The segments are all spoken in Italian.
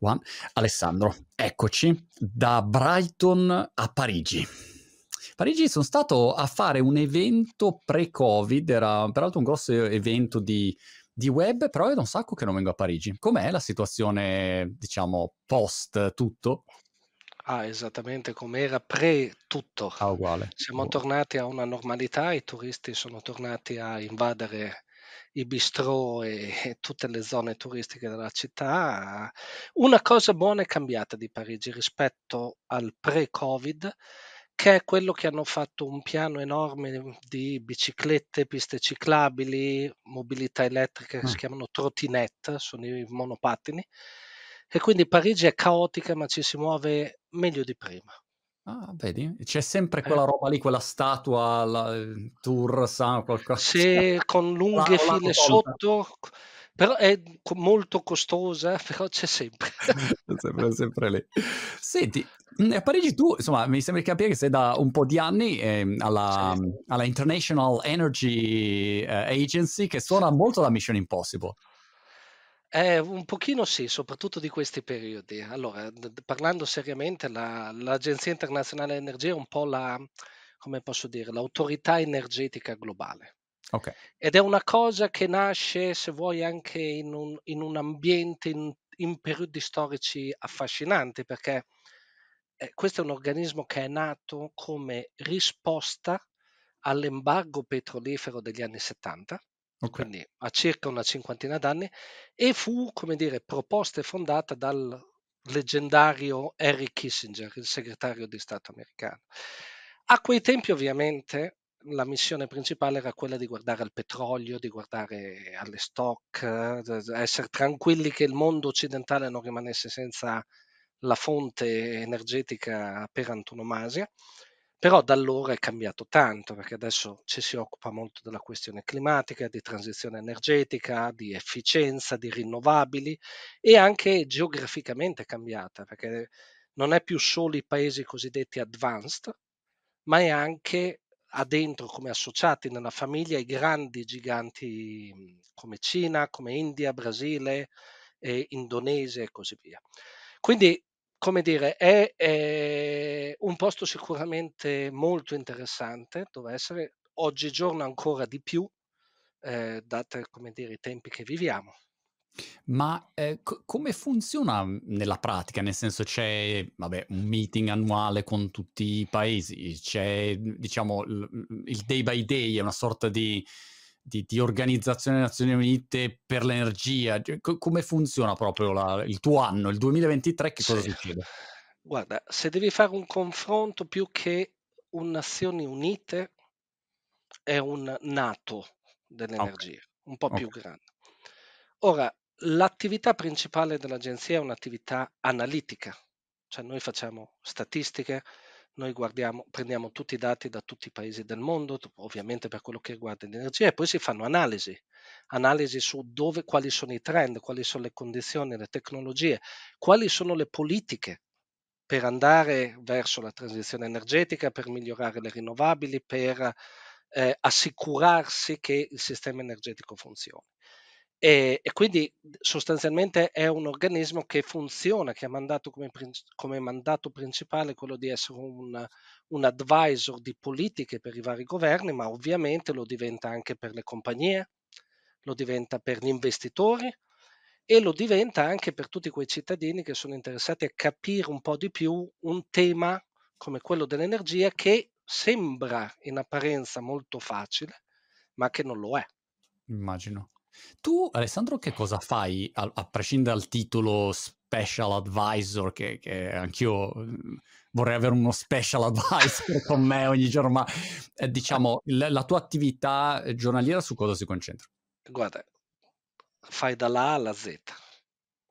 One. Alessandro, eccoci da Brighton a Parigi. Parigi sono stato a fare un evento pre-Covid, era peraltro un grosso evento di, di web, però è da un sacco che non vengo a Parigi. Com'è la situazione, diciamo, post tutto? Ah, esattamente come era pre tutto. Ah, uguale. Siamo uguale. tornati a una normalità, i turisti sono tornati a invadere i bistrò e, e tutte le zone turistiche della città. Una cosa buona è cambiata di Parigi rispetto al pre-Covid, che è quello che hanno fatto un piano enorme di biciclette, piste ciclabili, mobilità elettrica che si mm. chiamano trottinette, sono i monopattini. E quindi Parigi è caotica, ma ci si muove meglio di prima. Ah, vedi? C'è sempre quella eh. roba lì, quella statua, la, il tour, sa, qualcosa. Sì, con lunghe la, file sotto, però è molto costosa, però c'è sempre. sempre, sempre lì. Senti, a Parigi tu, insomma, mi sembra di capire che sei da un po' di anni eh, alla, sì. alla, International Energy eh, Agency, che suona molto da Mission Impossible. Eh, un pochino sì, soprattutto di questi periodi. Allora, d- d- parlando seriamente, la- l'Agenzia Internazionale Energia è un po' la, come posso dire, l'autorità energetica globale. Ok. Ed è una cosa che nasce, se vuoi, anche in un, in un ambiente, in, in periodi storici affascinanti, perché eh, questo è un organismo che è nato come risposta all'embargo petrolifero degli anni 70 Okay. quindi ha circa una cinquantina d'anni, e fu, come dire, proposta e fondata dal leggendario Henry Kissinger, il segretario di Stato americano. A quei tempi ovviamente la missione principale era quella di guardare al petrolio, di guardare alle stock, essere tranquilli che il mondo occidentale non rimanesse senza la fonte energetica per antonomasia. Però da allora è cambiato tanto, perché adesso ci si occupa molto della questione climatica, di transizione energetica, di efficienza, di rinnovabili e anche geograficamente è cambiata, perché non è più solo i paesi cosiddetti advanced, ma è anche ha dentro come associati nella famiglia i grandi giganti come Cina, come India, Brasile, e Indonesia e così via. Quindi come dire, è, è un posto sicuramente molto interessante dove essere, oggigiorno ancora di più, eh, date come dire, i tempi che viviamo. Ma eh, co- come funziona nella pratica? Nel senso c'è vabbè, un meeting annuale con tutti i paesi, c'è diciamo il, il day by day, è una sorta di di, di Organizzazione delle Nazioni Unite per l'energia? Cioè, co- come funziona proprio la, il tuo anno, il 2023? Che cosa sì. succede? Guarda, se devi fare un confronto più che un Nazioni Unite, è un NATO dell'energia, okay. un po' okay. più grande. Ora, l'attività principale dell'agenzia è un'attività analitica, cioè noi facciamo statistiche, noi prendiamo tutti i dati da tutti i paesi del mondo, ovviamente per quello che riguarda l'energia, e poi si fanno analisi, analisi su dove, quali sono i trend, quali sono le condizioni, le tecnologie, quali sono le politiche per andare verso la transizione energetica, per migliorare le rinnovabili, per eh, assicurarsi che il sistema energetico funzioni. E, e, quindi sostanzialmente è un organismo che funziona, che ha mandato come, come mandato principale quello di essere un, un, advisor di politiche per i vari governi, ma ovviamente lo diventa anche per le compagnie, lo diventa per gli investitori e lo diventa anche per tutti quei cittadini che sono interessati a capire un po' di più un tema come quello dell'energia che sembra in apparenza molto facile, ma che non lo è. Immagino. Tu, Alessandro, che cosa fai a, a prescindere dal titolo Special Advisor, che, che anch'io mhmm, vorrei avere uno Special Advisor con me ogni giorno, ma eh, diciamo la, la tua attività giornaliera su cosa si concentra? Guarda, fai dalla alla Z,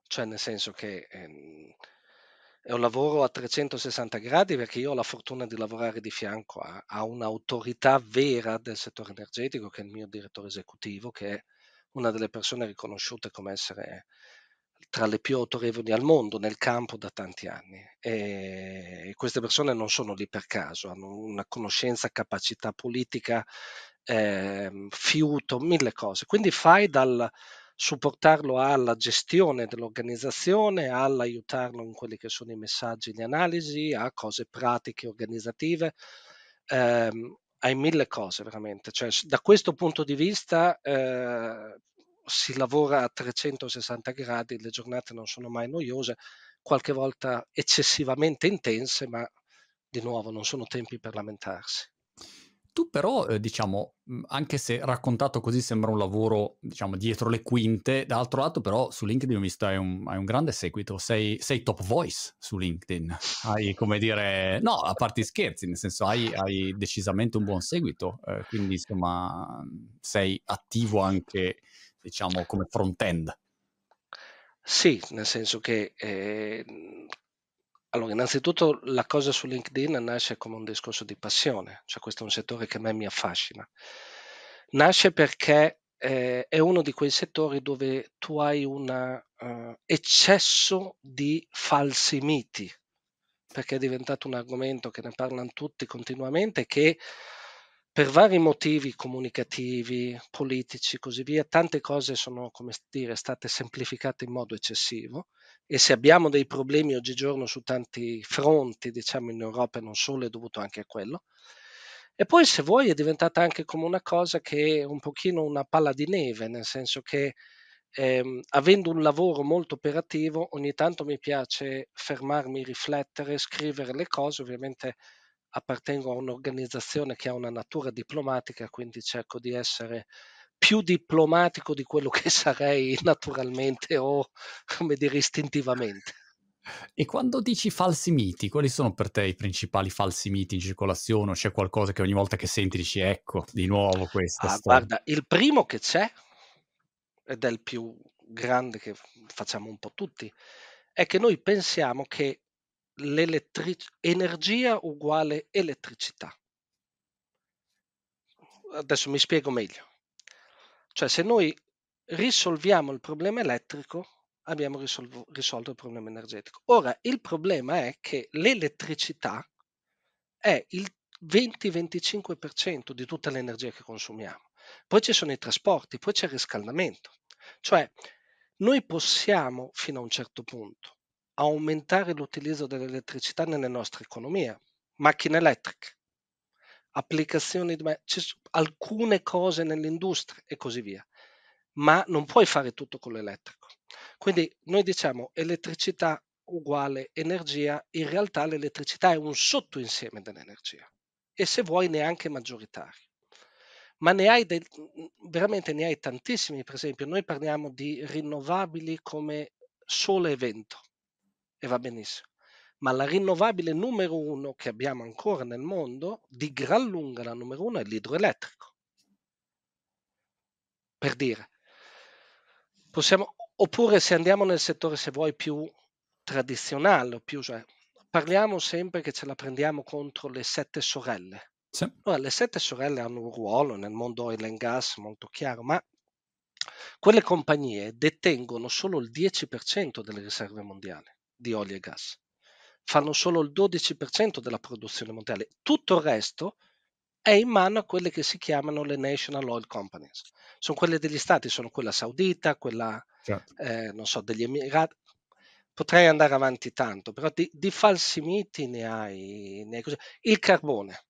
cioè nel senso che ehm, è un lavoro a 360 gradi perché io ho la fortuna di lavorare di fianco a, a un'autorità vera del settore energetico che è il mio direttore esecutivo, che è una delle persone riconosciute come essere tra le più autorevoli al mondo nel campo da tanti anni e queste persone non sono lì per caso, hanno una conoscenza, capacità politica, eh, fiuto, mille cose. Quindi fai dal, supportarlo alla gestione dell'organizzazione, all'aiutarlo in quelli che sono i messaggi di analisi, a cose pratiche organizzative, ehm, hai mille cose veramente. Cioè, da questo punto di vista eh, si lavora a 360 gradi, le giornate non sono mai noiose, qualche volta eccessivamente intense, ma di nuovo non sono tempi per lamentarsi. Tu però, eh, diciamo, anche se raccontato così sembra un lavoro, diciamo, dietro le quinte, dall'altro lato però su LinkedIn ho visto hai un, hai un grande seguito, sei, sei, top voice su LinkedIn, hai come dire, no, a parte scherzi, nel senso hai, hai decisamente un buon seguito, eh, quindi insomma sei attivo anche, diciamo, come front-end. Sì, nel senso che eh, allora, innanzitutto la cosa su LinkedIn nasce come un discorso di passione, cioè questo è un settore che a me mi affascina. Nasce perché eh, è uno di quei settori dove tu hai un uh, eccesso di falsi miti, perché è diventato un argomento che ne parlano tutti continuamente, che per vari motivi comunicativi, politici, così via, tante cose sono, come dire, state semplificate in modo eccessivo e se abbiamo dei problemi oggigiorno su tanti fronti, diciamo in Europa e non solo, è dovuto anche a quello. E poi se vuoi è diventata anche come una cosa che è un pochino una palla di neve, nel senso che ehm, avendo un lavoro molto operativo, ogni tanto mi piace fermarmi, riflettere, scrivere le cose, ovviamente appartengo a un'organizzazione che ha una natura diplomatica, quindi cerco di essere più diplomatico di quello che sarei naturalmente o, come dire, istintivamente. E quando dici falsi miti, quali sono per te i principali falsi miti in circolazione? c'è qualcosa che ogni volta che senti dici ecco, di nuovo questa ah, Guarda, il primo che c'è, ed è il più grande che facciamo un po' tutti, è che noi pensiamo che energia uguale elettricità. Adesso mi spiego meglio. Cioè se noi risolviamo il problema elettrico, abbiamo risolvo, risolto il problema energetico. Ora, il problema è che l'elettricità è il 20-25% di tutta l'energia che consumiamo. Poi ci sono i trasporti, poi c'è il riscaldamento. Cioè, noi possiamo fino a un certo punto aumentare l'utilizzo dell'elettricità nelle nostre economie, macchine elettriche, applicazioni, di, alcune cose nell'industria e così via, ma non puoi fare tutto con l'elettrico. Quindi noi diciamo elettricità uguale energia, in realtà l'elettricità è un sottoinsieme dell'energia e se vuoi neanche maggioritario. Ma ne hai del, veramente ne hai tantissimi, per esempio noi parliamo di rinnovabili come sole e vento e va benissimo. Ma la rinnovabile numero uno che abbiamo ancora nel mondo, di gran lunga la numero uno, è l'idroelettrico. Per dire. Possiamo, oppure se andiamo nel settore, se vuoi, più tradizionale, più, cioè, parliamo sempre che ce la prendiamo contro le sette sorelle. Sì. Allora, le sette sorelle hanno un ruolo nel mondo oil and gas molto chiaro, ma quelle compagnie detengono solo il 10% delle riserve mondiali di olio e gas. Fanno solo il 12% della produzione mondiale. Tutto il resto è in mano a quelle che si chiamano le National Oil Companies. Sono quelle degli stati, sono quella saudita, quella, certo. eh, non so, degli Emirati. Potrei andare avanti tanto, però di, di falsi miti ne hai, ne hai così. Il carbone.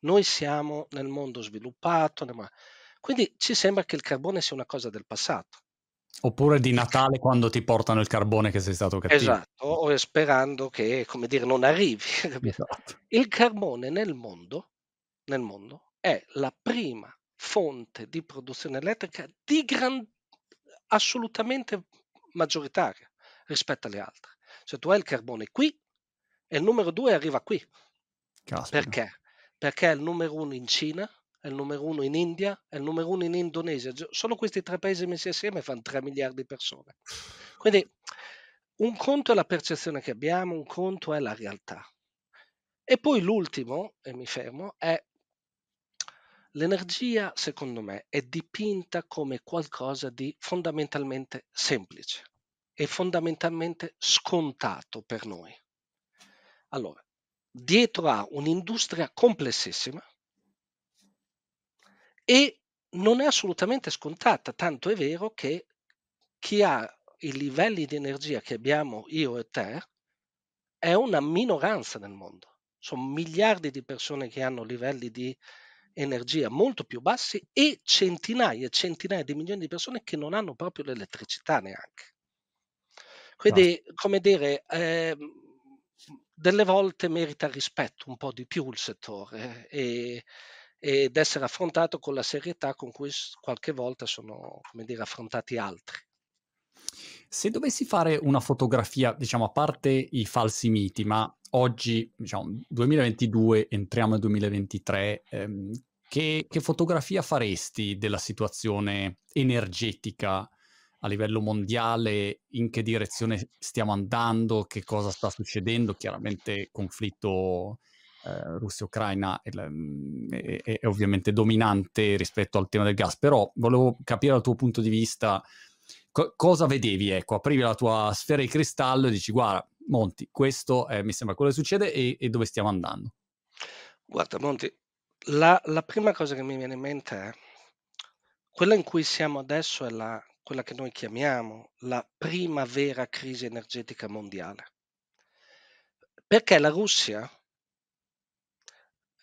Noi siamo nel mondo sviluppato, quindi ci sembra che il carbone sia una cosa del passato. Oppure di Natale quando ti portano il carbone che sei stato cattivo. Esatto, sperando che, come dire, non arrivi. Esatto. Il carbone nel mondo, nel mondo è la prima fonte di produzione elettrica di gran, assolutamente maggioritaria rispetto alle altre. Cioè tu hai il carbone qui e il numero due arriva qui. Caspita. Perché? Perché è il numero uno in Cina, è il numero uno in India, è il numero uno in Indonesia. Solo questi tre paesi messi assieme fanno 3 miliardi di persone. Quindi un conto è la percezione che abbiamo, un conto è la realtà. E poi l'ultimo, e mi fermo, è l'energia, secondo me, è dipinta come qualcosa di fondamentalmente semplice e fondamentalmente scontato per noi. Allora, dietro a un'industria complessissima, e non è assolutamente scontata, tanto è vero che chi ha i livelli di energia che abbiamo io e te è una minoranza nel mondo. Sono miliardi di persone che hanno livelli di energia molto più bassi e centinaia e centinaia di milioni di persone che non hanno proprio l'elettricità neanche. Quindi, come dire, eh, delle volte merita rispetto un po' di più il settore e, ed essere affrontato con la serietà con cui qualche volta sono, dire, affrontati altri. Se dovessi fare una fotografia, diciamo, a parte i falsi miti, ma oggi, diciamo, 2022, entriamo nel 2023, ehm, che, che, fotografia faresti della situazione energetica a livello mondiale? In che direzione stiamo andando? Che cosa sta succedendo? Chiaramente conflitto eh, Russia-Ucraina è, è, è, ovviamente dominante rispetto al tema del gas, però volevo capire dal tuo punto di vista co- cosa vedevi, ecco, aprivi la tua sfera di cristallo e dici guarda Monti, questo è, mi sembra quello che succede e, e, dove stiamo andando. Guarda Monti, la, la, prima cosa che mi viene in mente è quella in cui siamo adesso è la, quella che noi chiamiamo la prima vera crisi energetica mondiale. Perché la Russia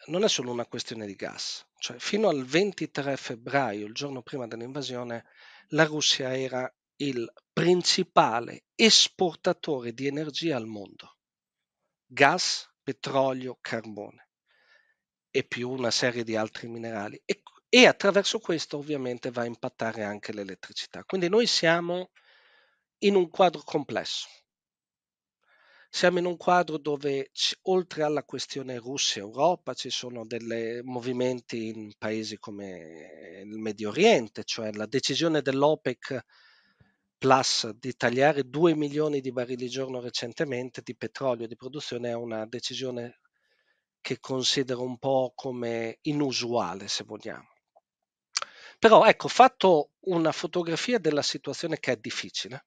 non è solo una questione di gas, cioè fino al 23 febbraio, il giorno prima dell'invasione, la Russia era il principale esportatore di energia al mondo. Gas, petrolio, carbone e più una serie di altri minerali. E, e attraverso questo ovviamente va a impattare anche l'elettricità. Quindi noi siamo in un quadro complesso. Siamo in un quadro dove oltre alla questione Russia-Europa ci sono dei movimenti in paesi come il Medio Oriente, cioè la decisione dell'OPEC Plus di tagliare 2 milioni di barili giorno recentemente di petrolio di produzione è una decisione che considero un po' come inusuale, se vogliamo. Però ecco, fatto una fotografia della situazione che è difficile,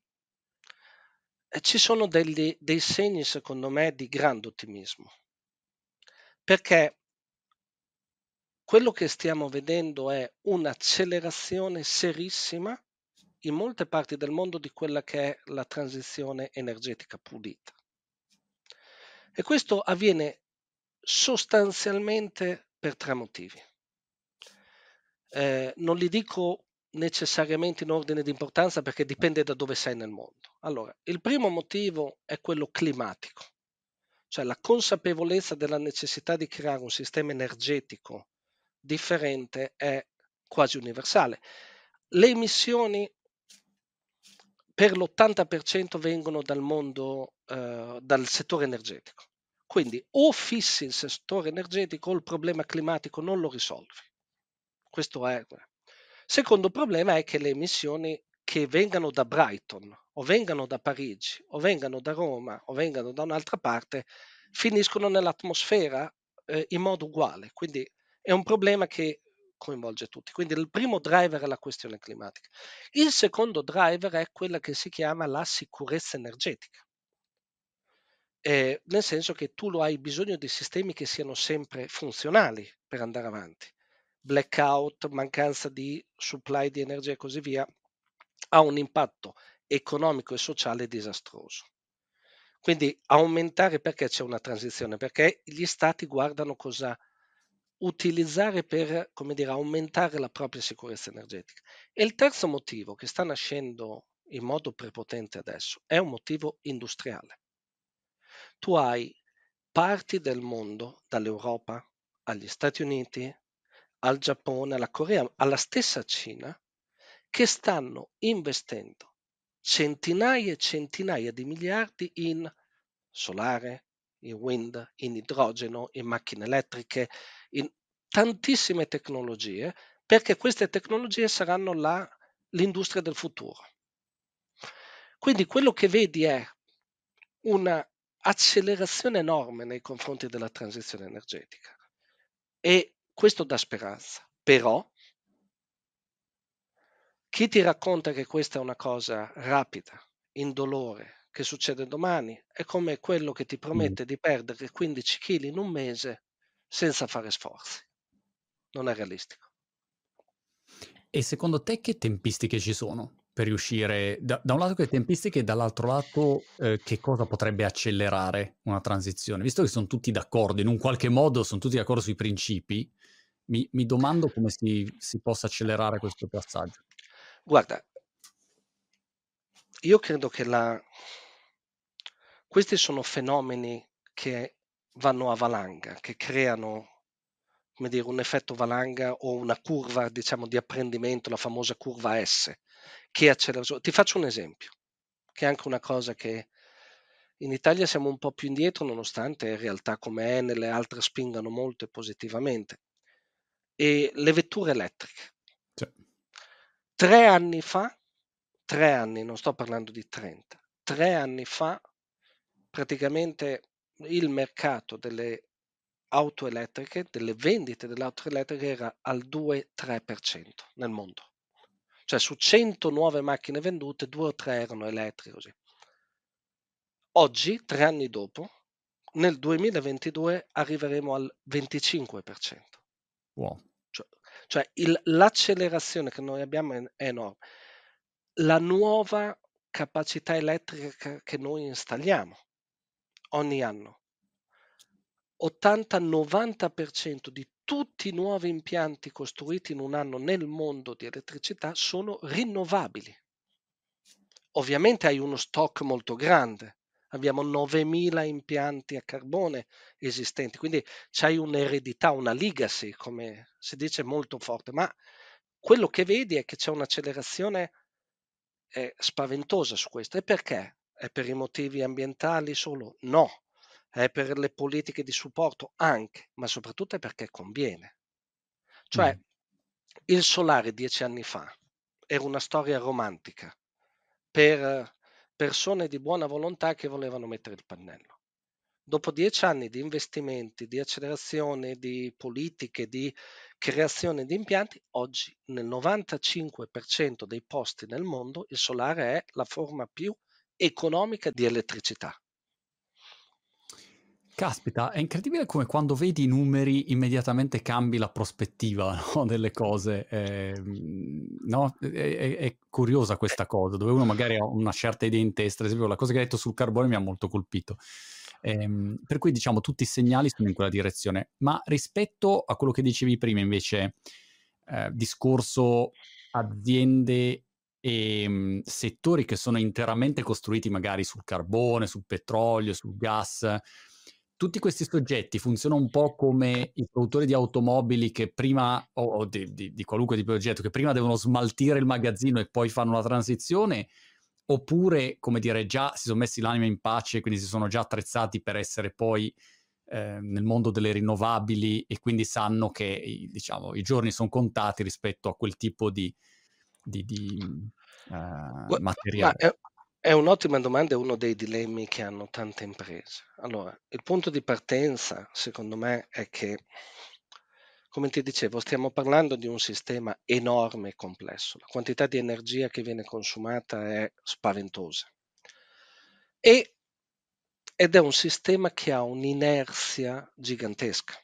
eh, ci sono degli, dei segni, secondo me, di grande ottimismo. Perché quello che stiamo vedendo è un'accelerazione serissima in molte parti del mondo di quella che è la transizione energetica pulita. E questo avviene sostanzialmente per tre motivi. Eh, non li dico necessariamente in ordine di importanza perché dipende da dove sei nel mondo. Allora, il primo motivo è quello climatico, cioè la consapevolezza della necessità di creare un sistema energetico differente è quasi universale. Le emissioni per l'80% vengono dal mondo, eh, dal settore energetico. Quindi o fissi il settore energetico o il problema climatico non lo risolvi. Questo è Secondo problema è che le emissioni che vengano da Brighton o vengano da Parigi o vengano da Roma o vengano da un'altra parte finiscono nell'atmosfera eh, in modo uguale. Quindi è un problema che coinvolge tutti. Quindi il primo driver è la questione climatica. Il secondo driver è quella che si chiama la sicurezza energetica. Eh, nel senso che tu lo hai bisogno di sistemi che siano sempre funzionali per andare avanti blackout, mancanza di supply di energia e così via, ha un impatto economico e sociale disastroso. Quindi aumentare perché c'è una transizione? Perché gli stati guardano cosa utilizzare per, come dire, aumentare la propria sicurezza energetica. E il terzo motivo che sta nascendo in modo prepotente adesso è un motivo industriale. Tu hai parti del mondo, dall'Europa agli Stati Uniti, al Giappone, alla Corea, alla stessa Cina, che stanno investendo centinaia e centinaia di miliardi in solare, in wind, in idrogeno, in macchine elettriche, in tantissime tecnologie, perché queste tecnologie saranno la, l'industria del futuro. Quindi quello che vedi è una accelerazione enorme nei confronti della transizione energetica e questo dà speranza, però chi ti racconta che questa è una cosa rapida, indolore, che succede domani, è come quello che ti promette di perdere 15 kg in un mese senza fare sforzi. Non è realistico. E secondo te che tempistiche ci sono per riuscire da da un lato che tempistiche e dall'altro lato, ehm, che cosa potrebbe accelerare una transizione? Visto che son tutti d'accordo, in un qualche modo son tutti d'accordo sui principi, mi mi domando come si si possa accelerare questo passaggio. Guarda io credo che la questi sono fenomeni che vanno a valanga, che creano come dire, un effetto valanga o una curva, diciamo, di apprendimento, la famosa curva S, che accelera. Ti faccio un esempio, che è anche una cosa che in Italia siamo un po' più indietro, nonostante realtà come Enel e altre spingano molto e positivamente. E le vetture elettriche. Sì. Tre anni fa, tre anni, non sto parlando di 30, tre anni fa praticamente il mercato delle auto elettriche, delle vendite delle auto elettriche era al 2-3% nel mondo. Cioè su 100 nuove macchine vendute, 2 o 3 erano elettriche. Così. Oggi, tre anni dopo, nel 2022 arriveremo al 25%. Wow. Cioè, il, l'accelerazione che noi abbiamo è, è enorme. La nuova capacità elettrica che noi installiamo ogni anno 80-90% di tutti i nuovi impianti costruiti in un anno nel mondo di elettricità sono rinnovabili. Ovviamente hai uno stock molto grande, abbiamo 9.000 impianti a carbone esistenti, quindi c'hai un'eredità, una legacy, come si dice, molto forte, ma quello che vedi è che c'è un'accelerazione eh, spaventosa su questo. E perché? È per i motivi ambientali solo? No, è per le politiche di supporto anche, ma soprattutto è perché conviene. Cioè, mm. il solare dieci anni fa era una storia romantica per persone di buona volontà che volevano mettere il pannello. Dopo dieci anni di investimenti, di accelerazione, di politiche, di creazione di impianti, oggi nel 95% dei posti nel mondo il solare è la forma più economica di elettricità. Caspita, è incredibile come quando vedi i numeri immediatamente cambi la prospettiva, no, delle cose. Ehm, no, è, è- è curiosa questa cosa, dove uno magari ha una certa idea in testa. Ad esempio, la cosa che hai detto sul carbone mi ha molto colpito. Ehm, per cui, diciamo, tutti i segnali sono in quella direzione. Ma rispetto a quello che dicevi prima, invece, eh, discorso aziende e mh, settori che sono interamente costruiti magari sul carbone, sul petrolio, sul gas tutti questi soggetti funzionano un po' come i produttori di automobili che prima, o, o di, di, di, qualunque tipo di oggetto, che prima devono smaltire il magazzino e poi fanno la transizione, oppure, come dire, già si sono messi l'anima in pace, quindi si sono già attrezzati per essere poi eh, nel mondo delle rinnovabili e quindi sanno che diciamo, i giorni sono contati rispetto a quel tipo di, di, di uh, materiale. Ma, è un'ottima domanda, è uno dei dilemmi che hanno tante imprese. Allora, il punto di partenza, secondo me, è che, come ti dicevo, stiamo parlando di un sistema enorme e complesso. La quantità di energia che viene consumata è spaventosa. E, ed è un sistema che ha un'inerzia gigantesca.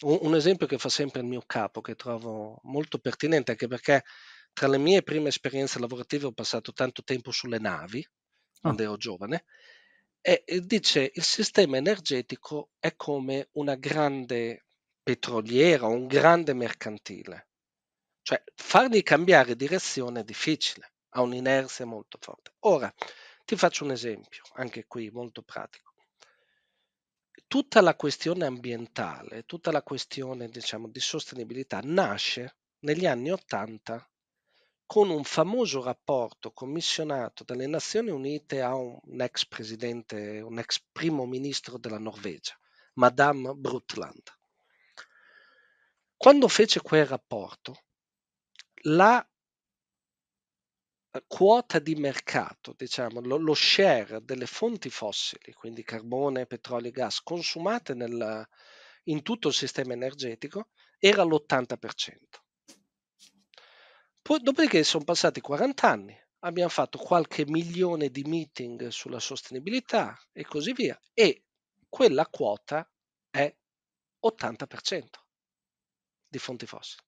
Un, un esempio che fa sempre il mio capo, che trovo molto pertinente, anche perché tra le mie prime esperienze lavorative ho passato tanto tempo sulle navi, quando ah. ero giovane, e, e dice il sistema energetico è come una grande petroliera, un grande mercantile. Cioè fargli cambiare direzione è difficile, ha un'inerzia molto forte. Ora, ti faccio un esempio, anche qui molto pratico. Tutta la questione ambientale, tutta la questione diciamo, di sostenibilità nasce negli anni Ottanta con un famoso rapporto commissionato dalle Nazioni Unite a un ex presidente, un ex primo ministro della Norvegia, Madame Brundtland. Quando fece quel rapporto, la quota di mercato, diciamo, lo, lo share delle fonti fossili, quindi carbone, petrolio e gas, consumate nel, in tutto il sistema energetico, era l'80%. Poi, dopodiché sono passati 40 anni, abbiamo fatto qualche milione di meeting sulla sostenibilità e così via, e quella quota è 80% di fonti fossili.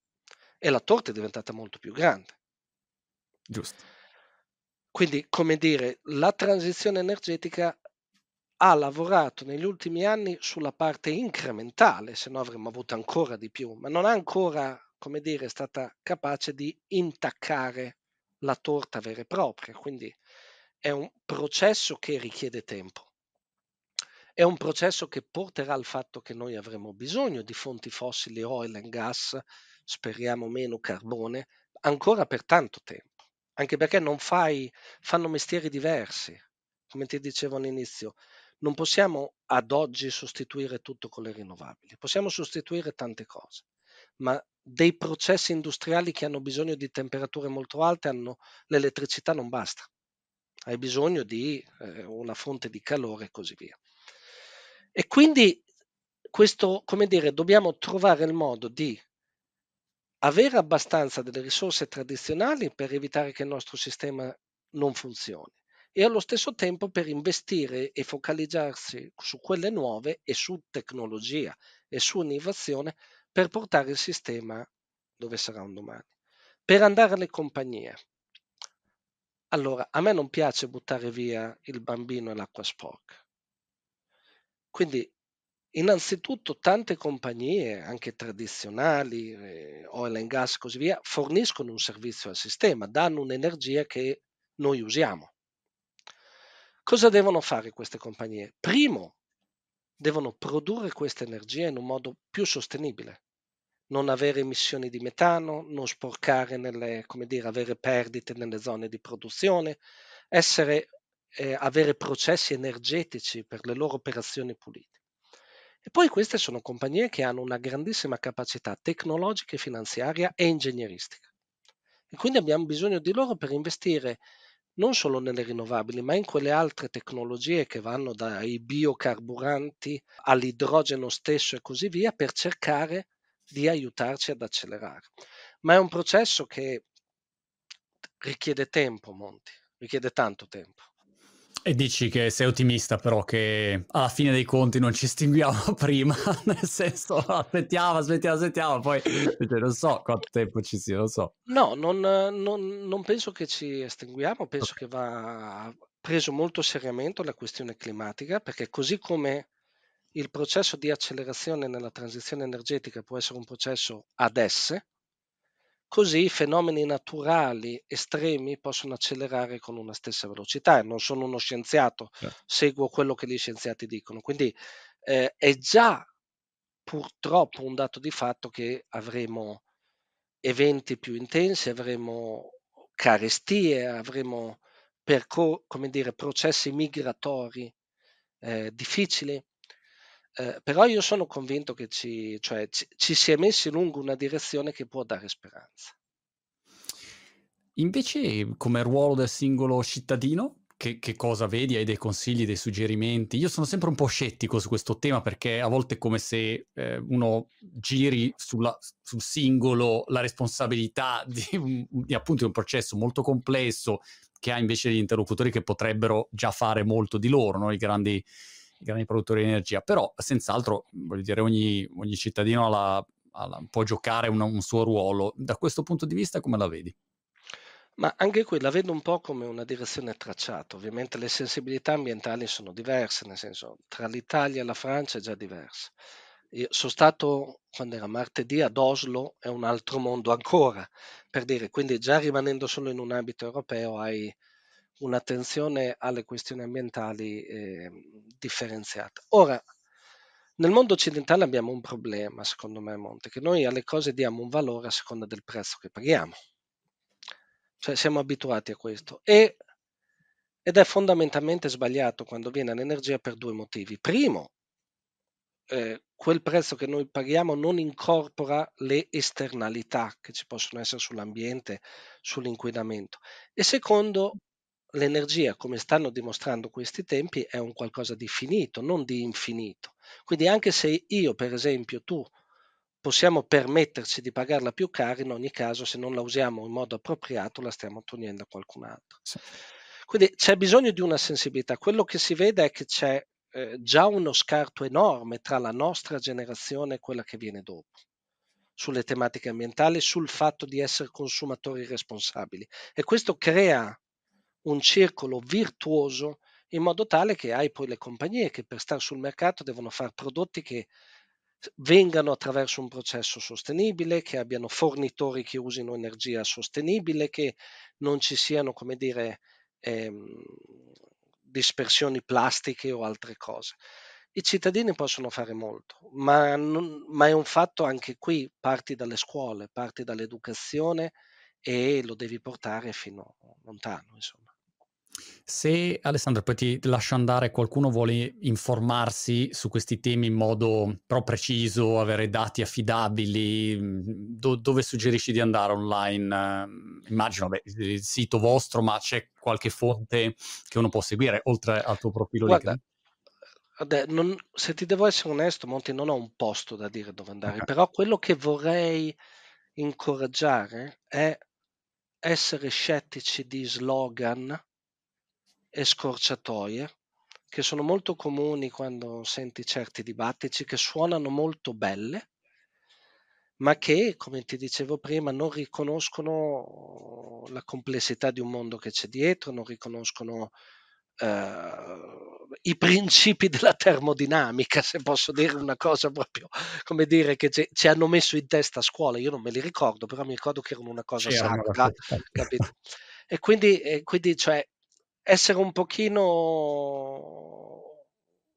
e la torta è diventata molto più grande. Giusto. Quindi, come dire, la transizione energetica ha lavorato negli ultimi anni sulla parte incrementale, se no avremmo avuto ancora di più, ma non ha ancora, come dire, stata capace di intaccare la torta vera e propria. Quindi è un processo che richiede tempo. È un processo che porterà al fatto che noi avremo bisogno di fonti fossili, oil and gas, speriamo meno carbone, ancora per tanto tempo. Anche perché non fai, fanno mestieri diversi. Come ti dicevo all'inizio, non possiamo ad oggi sostituire tutto con le rinnovabili, possiamo sostituire tante cose, ma dei processi industriali che hanno bisogno di temperature molto alte, hanno, l'elettricità non basta, hai bisogno di eh, una fonte di calore e così via. E quindi questo, come dire, dobbiamo trovare il modo di avere abbastanza delle risorse tradizionali per evitare che il nostro sistema non funzioni e allo stesso tempo per investire e focalizzarsi su quelle nuove e su tecnologia e su innovazione per portare il sistema dove sarà un domani. Per andare alle compagnie. Allora, a me non piace buttare via il bambino e l'acqua sporca. Quindi, innanzitutto, tante compagnie, anche tradizionali, eh, oil and gas e così via, forniscono un servizio al sistema, danno un'energia che noi usiamo. Cosa devono fare queste compagnie? Primo, devono produrre questa energia in un modo più sostenibile, non avere emissioni di metano, non sporcare nelle, come dire, avere perdite nelle zone di produzione, essere eh, avere processi energetici per le loro operazioni pulite. E poi queste sono compagnie che hanno una grandissima capacità tecnologica finanziaria e ingegneristica. E quindi abbiamo bisogno di loro per investire non solo nelle rinnovabili, ma in quelle altre tecnologie che vanno dai biocarburanti all'idrogeno stesso e così via, per cercare di aiutarci ad accelerare. Ma è un processo che richiede tempo, Monti, richiede tanto tempo. E dici che sei ottimista però che alla fine dei conti non ci estinguiamo prima, nel senso aspettiamo, aspettiamo, aspettiamo, poi non so quanto tempo ci sia, non so. No, non, non, non penso che ci estinguiamo, penso okay. che va preso molto seriamente la questione climatica, perché così come il processo di accelerazione nella transizione energetica può essere un processo ad esse, Così i fenomeni naturali estremi possono accelerare con una stessa velocità. Non sono uno scienziato, certo. seguo quello che gli scienziati dicono. Quindi eh, è già purtroppo un dato di fatto che avremo eventi più intensi, avremo carestie, avremo percor- come dire, processi migratori eh, difficili. Eh, però io sono convinto che ci, cioè, ci, ci si è messi lungo una direzione che può dare speranza. Invece, come ruolo del singolo cittadino, che, che, cosa vedi? Hai dei consigli, dei suggerimenti? Io sono sempre un po' scettico su questo tema perché a volte è come se eh, uno giri sulla, sul singolo la responsabilità di, di, appunto un processo molto complesso che ha invece degli interlocutori che potrebbero già fare molto di loro, no? I grandi grandi produttori di energia, però senz'altro, voglio dire, ogni, ogni cittadino alla, alla, può giocare un, un suo ruolo. Da questo punto di vista come la vedi? Ma anche qui la vedo un po' come una direzione tracciata. Ovviamente le sensibilità ambientali sono diverse, nel senso tra l'Italia e la Francia è già diversa. Io sono stato quando era martedì ad Oslo, è un altro mondo ancora, per dire, quindi già rimanendo solo in un ambito europeo hai un'attenzione alle questioni ambientali eh, differenziata. Ora, nel mondo occidentale abbiamo un problema, secondo me, Monte, che noi alle cose diamo un valore a seconda del prezzo che paghiamo. Cioè siamo abituati a questo. E, ed è fondamentalmente sbagliato quando viene l'energia per due motivi. Primo, eh, quel prezzo che noi paghiamo non incorpora le esternalità che ci possono essere sull'ambiente, sull'inquinamento. E secondo, l'energia, come stanno dimostrando questi tempi, è un qualcosa di finito, non di infinito. Quindi anche se io, per esempio, tu possiamo permetterci di pagarla più cara, in ogni caso se non la usiamo in modo appropriato la stiamo togliendo a qualcun altro. Sì. Quindi c'è bisogno di una sensibilità. Quello che si vede è che c'è eh, già uno scarto enorme tra la nostra generazione e quella che viene dopo. sulle tematiche ambientali, sul fatto di essere consumatori responsabili. E questo crea un circolo virtuoso in modo tale che hai poi le compagnie che per stare sul mercato devono fare prodotti che vengano attraverso un processo sostenibile, che abbiano fornitori che usino energia sostenibile, che non ci siano, come dire, ehm, dispersioni plastiche o altre cose. I cittadini possono fare molto, ma, non, ma è un fatto anche qui, parti dalle scuole, parti dall'educazione e lo devi portare fino lontano, insomma. Se Alessandro, poi ti lascio andare, qualcuno vuole informarsi su questi temi in modo però preciso, avere dati affidabili, do- dove suggerisci di andare online? Immagino beh, il sito vostro, ma c'è qualche fonte che uno può seguire oltre al tuo profilo Guarda, LinkedIn? non, se ti devo essere onesto, Monti, non ho un posto da dire dove andare, okay. però quello che vorrei incoraggiare è essere scettici di slogan e scorciatoie che sono molto comuni quando senti certi dibattiti che suonano molto belle, ma che, come ti dicevo prima, non riconoscono la complessità di un mondo che c'è dietro, non riconoscono eh, i principi della termodinamica, se posso dire una cosa proprio, come dire, che ci hanno messo in testa a scuola. Io non me li ricordo, però mi ricordo che erano una cosa sacra, capito? E quindi, e quindi cioè, essere un pochino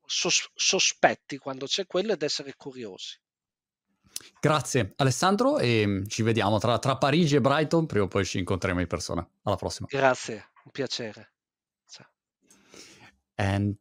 sos- sospetti quando c'è quello ed essere curiosi. Grazie Alessandro e ci vediamo tra, tra Parigi e Brighton, prima o poi ci incontreremo in persona. Alla prossima. Grazie, un piacere. Ciao. And